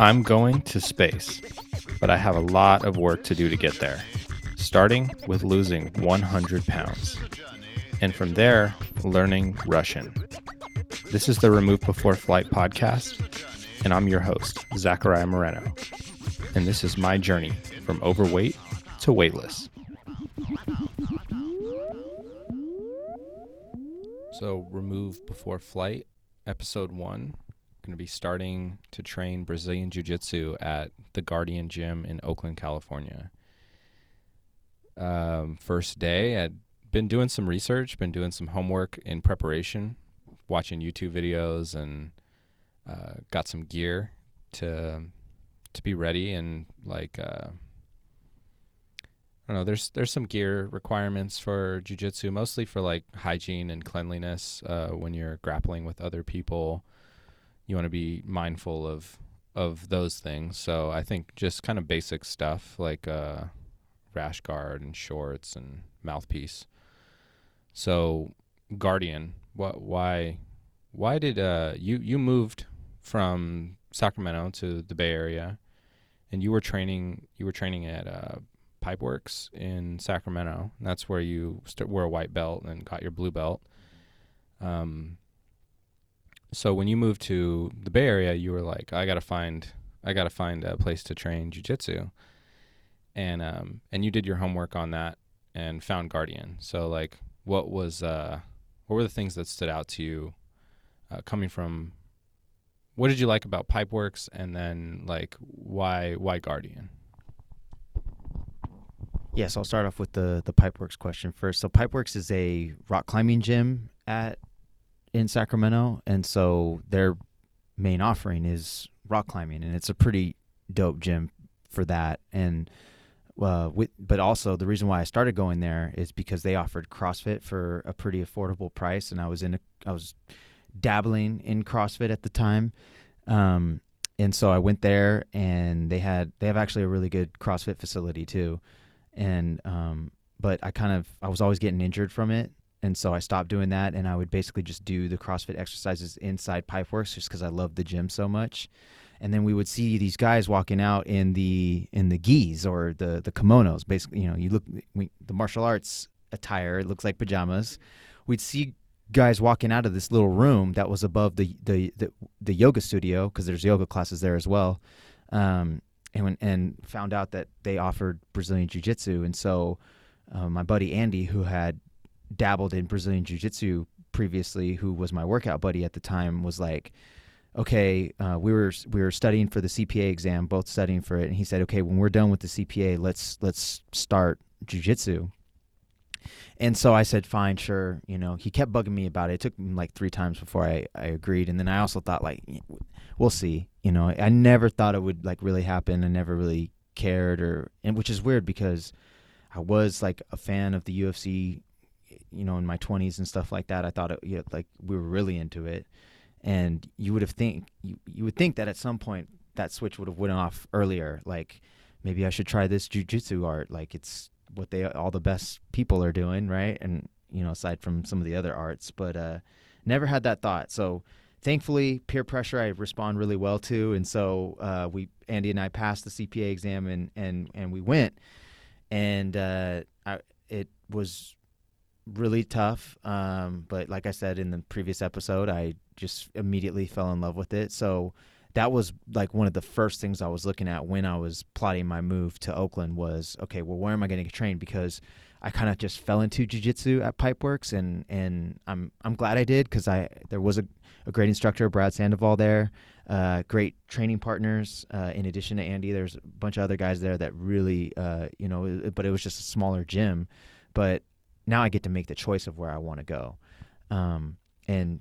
I'm going to space, but I have a lot of work to do to get there, starting with losing 100 pounds. And from there, learning Russian. This is the Remove Before Flight podcast, and I'm your host, Zachariah Moreno. And this is my journey from overweight to weightless. So, Remove Before Flight, episode one. Going to be starting to train Brazilian Jiu Jitsu at the Guardian Gym in Oakland, California. Um, first day, I'd been doing some research, been doing some homework in preparation, watching YouTube videos, and uh, got some gear to to be ready and like uh, I don't know. There's there's some gear requirements for jujitsu, mostly for like hygiene and cleanliness. Uh, when you're grappling with other people, you want to be mindful of of those things. So I think just kind of basic stuff like uh, rash guard and shorts and mouthpiece. So Guardian, what why why did uh you you moved from Sacramento to the Bay Area, and you were training you were training at uh, Pipeworks in Sacramento. That's where you st- were a white belt and got your blue belt. Um. So when you moved to the Bay Area, you were like, I gotta find I gotta find a place to train jujitsu, and um and you did your homework on that and found Guardian. So like, what was uh what were the things that stood out to you uh, coming from what did you like about Pipeworks, and then like why why Guardian? Yes, I'll start off with the the Pipeworks question first. So Pipeworks is a rock climbing gym at in Sacramento, and so their main offering is rock climbing, and it's a pretty dope gym for that. And uh, with, but also the reason why I started going there is because they offered CrossFit for a pretty affordable price, and I was in a, I was dabbling in CrossFit at the time. Um, and so I went there and they had they have actually a really good CrossFit facility too. And um, but I kind of I was always getting injured from it. And so I stopped doing that and I would basically just do the CrossFit exercises inside Pipeworks just because I loved the gym so much. And then we would see these guys walking out in the in the gis or the the kimonos. Basically, you know, you look we, the martial arts attire. It looks like pajamas. We'd see guys walking out of this little room that was above the the the, the yoga studio because there's yoga classes there as well, um, and when, and found out that they offered Brazilian Jiu Jitsu, and so uh, my buddy Andy, who had dabbled in Brazilian Jiu Jitsu previously, who was my workout buddy at the time, was like. Okay, uh, we were we were studying for the CPA exam, both studying for it, and he said, "Okay, when we're done with the CPA, let's let's start jujitsu." And so I said, fine, sure. You know, he kept bugging me about it. It took me like three times before I, I agreed. And then I also thought, like, we'll see. You know, I never thought it would like really happen. I never really cared, or and which is weird because I was like a fan of the UFC, you know, in my 20s and stuff like that. I thought it, you know, like we were really into it, and you would have think you you would think that at some point that switch would have went off earlier. Like maybe I should try this jujitsu art. Like it's what they all the best people are doing, right? And you know, aside from some of the other arts, but uh, never had that thought. So thankfully, peer pressure I respond really well to, and so uh, we Andy and I passed the CPA exam and and and we went, and uh, I, it was really tough. Um, but like I said in the previous episode, I just immediately fell in love with it. So that was like one of the first things I was looking at when I was plotting my move to Oakland was okay, well, where am I going to get trained? Because I kind of just fell into jujitsu at Pipeworks, and and I'm I'm glad I did because I there was a, a great instructor, Brad Sandoval there, uh, great training partners. Uh, in addition to Andy, there's a bunch of other guys there that really, uh, you know, but it was just a smaller gym. But now I get to make the choice of where I want to go, um, and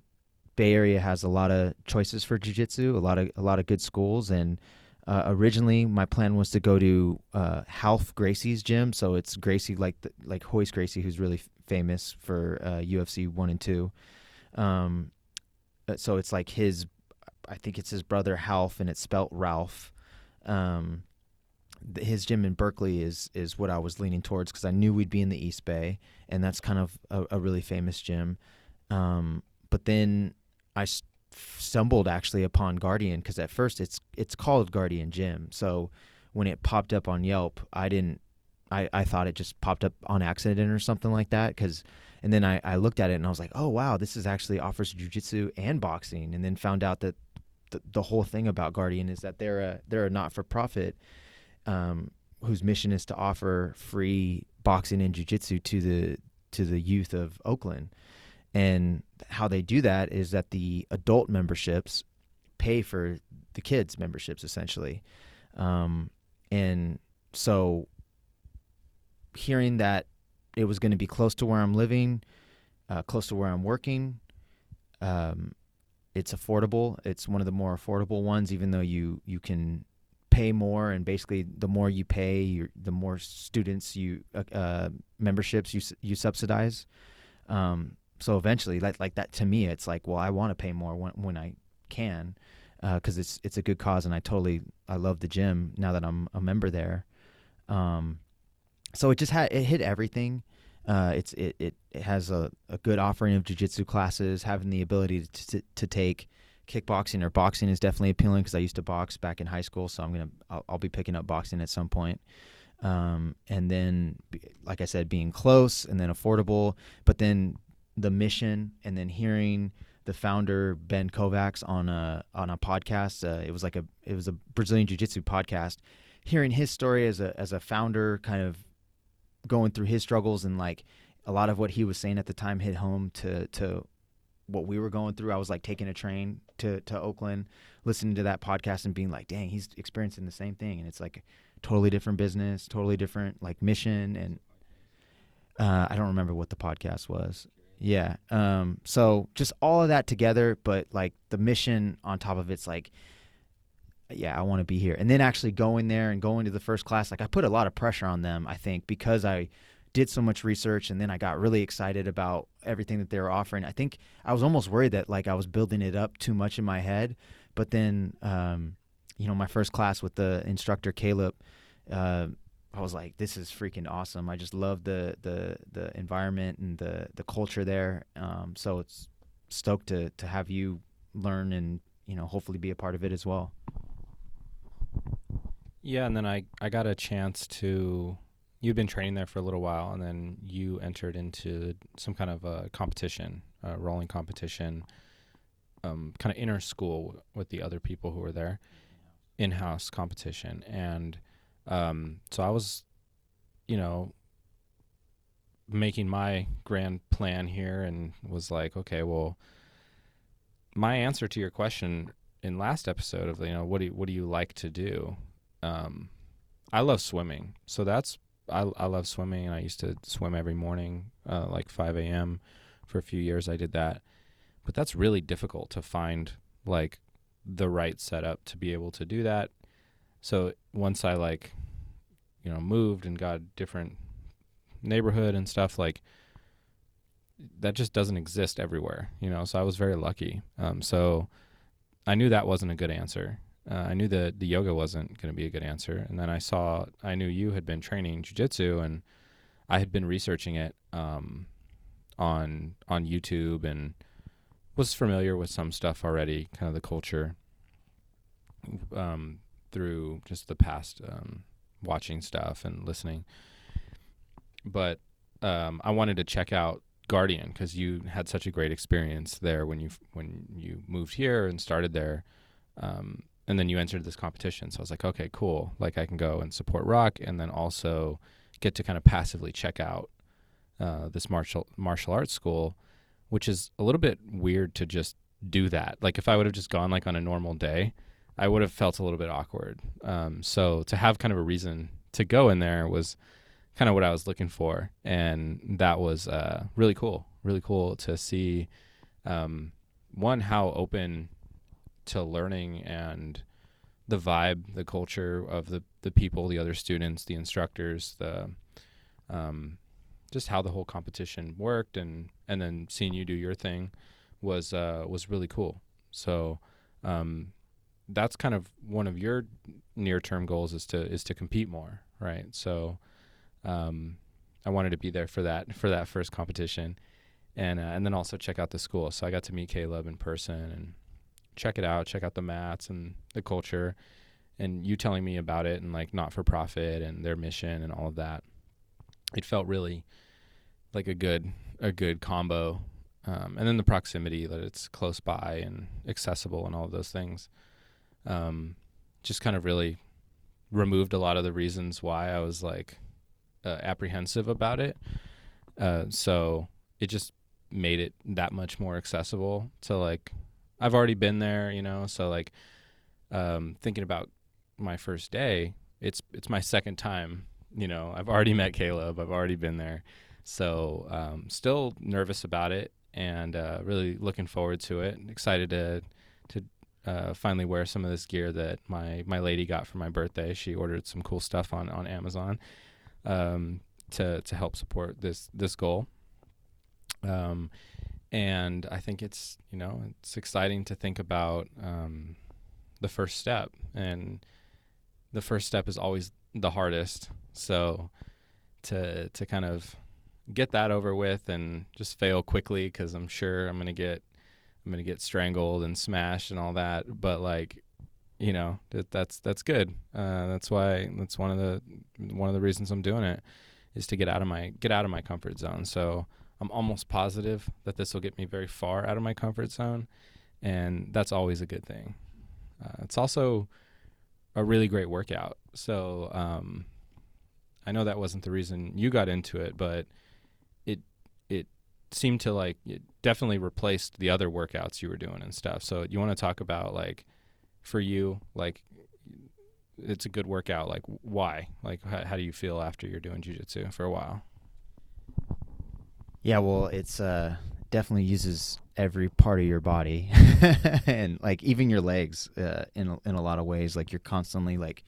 Bay Area has a lot of choices for jujitsu, a lot of a lot of good schools, and uh, originally my plan was to go to uh, Ralph Gracie's gym. So it's Gracie like the, like Royce Gracie, who's really f- famous for uh, UFC one and two. Um, uh, so it's like his, I think it's his brother Half, and it's spelt Ralph. Um, his gym in Berkeley is is what I was leaning towards because I knew we'd be in the East Bay, and that's kind of a, a really famous gym. Um, but then I stumbled actually upon Guardian because at first it's it's called Guardian Gym. So when it popped up on Yelp, I didn't. I, I thought it just popped up on accident or something like that because and then I, I looked at it and I was like, oh wow, this is actually offers jujitsu and boxing, and then found out that the, the whole thing about Guardian is that they're a they're a not for profit, um, whose mission is to offer free boxing and jujitsu to the to the youth of Oakland, and how they do that is that the adult memberships pay for the kids memberships essentially, um, and so hearing that it was going to be close to where I'm living, uh, close to where I'm working. Um, it's affordable. It's one of the more affordable ones, even though you you can pay more, and basically the more you pay, the more students you uh, uh, memberships you you subsidize. Um, so eventually, like like that to me, it's like, well, I want to pay more when when I can, because uh, it's it's a good cause, and I totally I love the gym now that I'm a member there. Um, so it just had it hit everything. Uh, it's it, it, it has a, a good offering of jujitsu classes. Having the ability to, to, to take kickboxing or boxing is definitely appealing because I used to box back in high school, so I'm gonna I'll, I'll be picking up boxing at some point. Um, and then, like I said, being close and then affordable, but then the mission and then hearing the founder Ben Kovacs on a on a podcast. Uh, it was like a it was a Brazilian Jiu Jitsu podcast. Hearing his story as a as a founder, kind of going through his struggles and like a lot of what he was saying at the time hit home to to what we were going through. I was like taking a train to to Oakland, listening to that podcast and being like, "Dang, he's experiencing the same thing." And it's like totally different business, totally different like mission and uh, I don't remember what the podcast was. Yeah. Um, so just all of that together, but like the mission on top of it's like yeah, I want to be here. And then actually going there and going to the first class, like I put a lot of pressure on them, I think, because I did so much research and then I got really excited about everything that they were offering. I think I was almost worried that like I was building it up too much in my head. But then, um, you know, my first class with the instructor Caleb, uh, I was like, this is freaking awesome. I just love the the the environment and the the culture there. Um, so it's stoked to to have you learn and you know hopefully be a part of it as well. Yeah, and then I I got a chance to. You'd been training there for a little while, and then you entered into some kind of a competition, a rolling competition, um, kind of inner school with the other people who were there, in-house competition, and um, so I was, you know, making my grand plan here, and was like, okay, well, my answer to your question in last episode of you know what do you, what do you like to do? Um, I love swimming, so that's I I love swimming, and I used to swim every morning, uh, like 5 a.m. For a few years, I did that, but that's really difficult to find like the right setup to be able to do that. So once I like, you know, moved and got a different neighborhood and stuff like that just doesn't exist everywhere, you know. So I was very lucky. Um, so I knew that wasn't a good answer. Uh, I knew that the yoga wasn't going to be a good answer, and then I saw I knew you had been training jujitsu, and I had been researching it um, on on YouTube and was familiar with some stuff already, kind of the culture um, through just the past um, watching stuff and listening. But um, I wanted to check out Guardian because you had such a great experience there when you when you moved here and started there. Um, and then you entered this competition. So I was like, okay, cool. Like I can go and support rock, and then also get to kind of passively check out uh, this martial martial arts school, which is a little bit weird to just do that. Like if I would have just gone like on a normal day, I would have felt a little bit awkward. Um, so to have kind of a reason to go in there was kind of what I was looking for, and that was uh, really cool. Really cool to see um, one how open to learning and the vibe, the culture of the the people, the other students, the instructors, the um, just how the whole competition worked, and and then seeing you do your thing was uh, was really cool. So um, that's kind of one of your near term goals is to is to compete more, right? So um, I wanted to be there for that for that first competition, and uh, and then also check out the school. So I got to meet Caleb in person and check it out, check out the mats and the culture, and you telling me about it and like not for profit and their mission and all of that. It felt really like a good a good combo, um, and then the proximity that it's close by and accessible and all of those things, um, just kind of really removed a lot of the reasons why I was like uh, apprehensive about it. Uh, so it just made it that much more accessible to like I've already been there, you know, so like um, thinking about my first day, it's it's my second time, you know. I've already met Caleb, I've already been there. So um, still nervous about it and uh, really looking forward to it. Excited to to uh, finally wear some of this gear that my my lady got for my birthday. She ordered some cool stuff on on Amazon um, to to help support this this goal. Um, and I think it's you know it's exciting to think about um, the first step, and the first step is always the hardest. So to to kind of get that over with and just fail quickly because I'm sure I'm gonna get I'm gonna get strangled and smashed and all that. But like you know that, that's that's good. Uh, that's why that's one of the one of the reasons I'm doing it is to get out of my get out of my comfort zone. So I'm almost positive that this will get me very far out of my comfort zone, and that's always a good thing. Uh, it's also a really great workout. So um, I know that wasn't the reason you got into it, but it it seemed to like it definitely replaced the other workouts you were doing and stuff. So you want to talk about like for you, like it's a good workout. Like why? Like how, how do you feel after you're doing jujitsu for a while? Yeah, well, it's uh definitely uses every part of your body, and like even your legs uh, in in a lot of ways. Like you're constantly like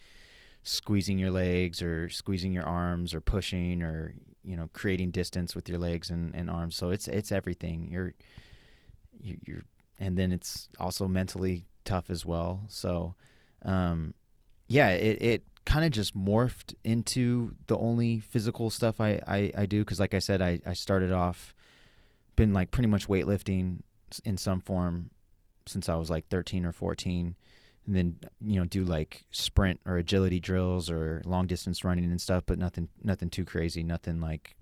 squeezing your legs or squeezing your arms or pushing or you know creating distance with your legs and, and arms. So it's it's everything. You're you, you're and then it's also mentally tough as well. So, um, yeah, it, it kind of just morphed into the only physical stuff I, I, I do. Cause like I said, I, I started off, been like pretty much weightlifting in some form since I was like 13 or 14 and then, you know, do like sprint or agility drills or long distance running and stuff, but nothing, nothing too crazy, nothing like,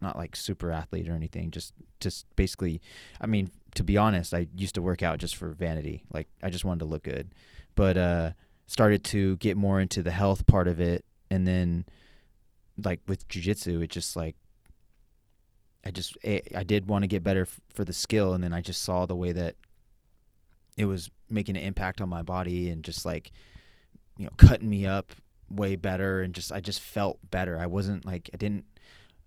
not like super athlete or anything. Just, just basically, I mean, to be honest, I used to work out just for vanity. Like I just wanted to look good, but uh, started to get more into the health part of it, and then like with jujitsu, it just like I just I did want to get better f- for the skill, and then I just saw the way that it was making an impact on my body and just like you know cutting me up way better, and just I just felt better. I wasn't like I didn't.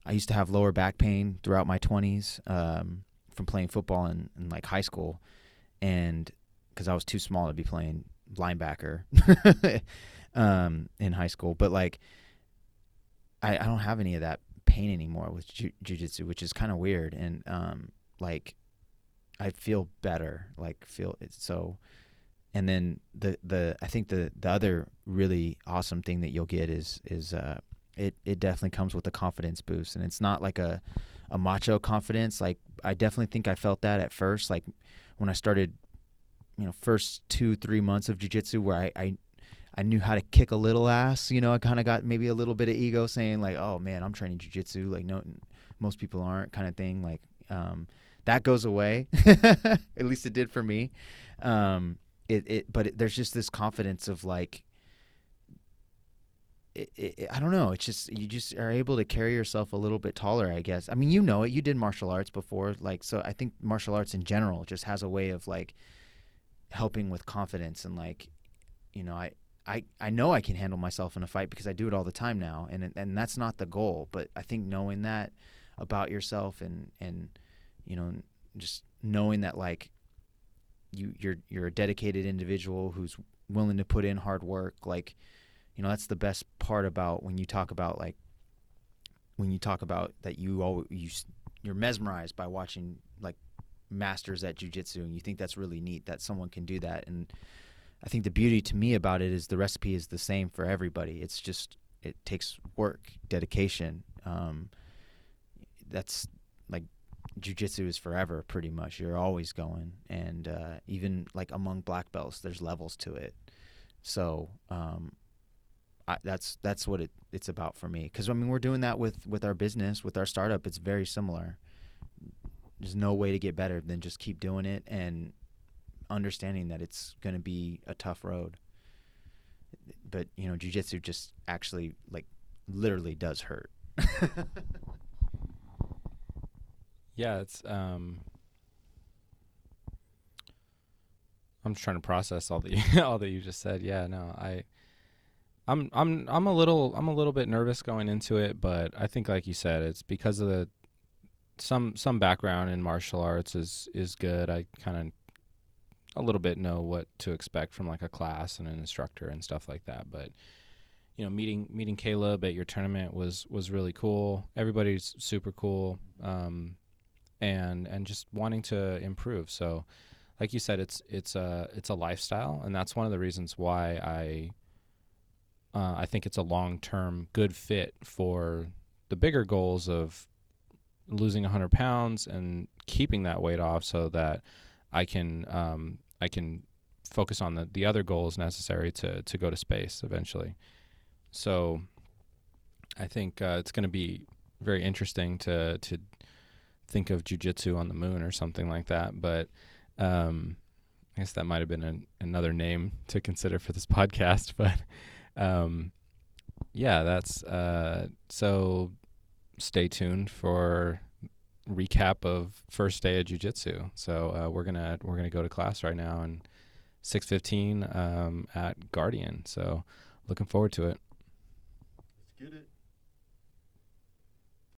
I used to have lower back pain throughout my twenties. Um, from playing football in, in like high school, and because I was too small to be playing linebacker um, in high school, but like I, I don't have any of that pain anymore with ju- jujitsu, which is kind of weird, and um, like I feel better, like feel it so. And then the the I think the the other really awesome thing that you'll get is is uh, it it definitely comes with a confidence boost, and it's not like a a macho confidence. Like I definitely think I felt that at first. Like when I started, you know, first two three months of jujitsu, where I, I I knew how to kick a little ass. You know, I kind of got maybe a little bit of ego saying like, "Oh man, I'm training jujitsu." Like no, most people aren't, kind of thing. Like um, that goes away. At least it did for me. Um, it it, but it, there's just this confidence of like it, it, I don't know. It's just you just are able to carry yourself a little bit taller, I guess. I mean, you know it. You did martial arts before, like so. I think martial arts in general just has a way of like helping with confidence and like, you know, I I I know I can handle myself in a fight because I do it all the time now, and and that's not the goal. But I think knowing that about yourself and and you know just knowing that like you you're you're a dedicated individual who's willing to put in hard work, like you know that's the best part about when you talk about like when you talk about that you all you you're mesmerized by watching masters at jujitsu and you think that's really neat that someone can do that and I think the beauty to me about it is the recipe is the same for everybody it's just it takes work dedication um, that's like jujitsu is forever, pretty much. You're always going, and uh, even like among black belts, there's levels to it. So um, I, that's that's what it, it's about for me. Because I mean, we're doing that with with our business, with our startup. It's very similar. There's no way to get better than just keep doing it and understanding that it's going to be a tough road. But you know, jujitsu just actually like literally does hurt. yeah, it's um I'm just trying to process all that all that you just said. Yeah, no, I I'm I'm I'm a little I'm a little bit nervous going into it, but I think like you said, it's because of the some some background in martial arts is is good. I kind of a little bit know what to expect from like a class and an instructor and stuff like that, but you know, meeting meeting Caleb at your tournament was was really cool. Everybody's super cool, um, and and just wanting to improve. So, like you said, it's it's a it's a lifestyle, and that's one of the reasons why I uh, I think it's a long term good fit for the bigger goals of losing 100 pounds and keeping that weight off, so that I can um, I can focus on the, the other goals necessary to to go to space eventually. So I think uh, it's going to be very interesting to to think of jujitsu on the moon or something like that. But um, I guess that might have been an, another name to consider for this podcast. But um, yeah, that's uh, so. Stay tuned for recap of first day of jujitsu. So uh, we're gonna we're gonna go to class right now and six fifteen um, at Guardian. So looking forward to it. Let's get it.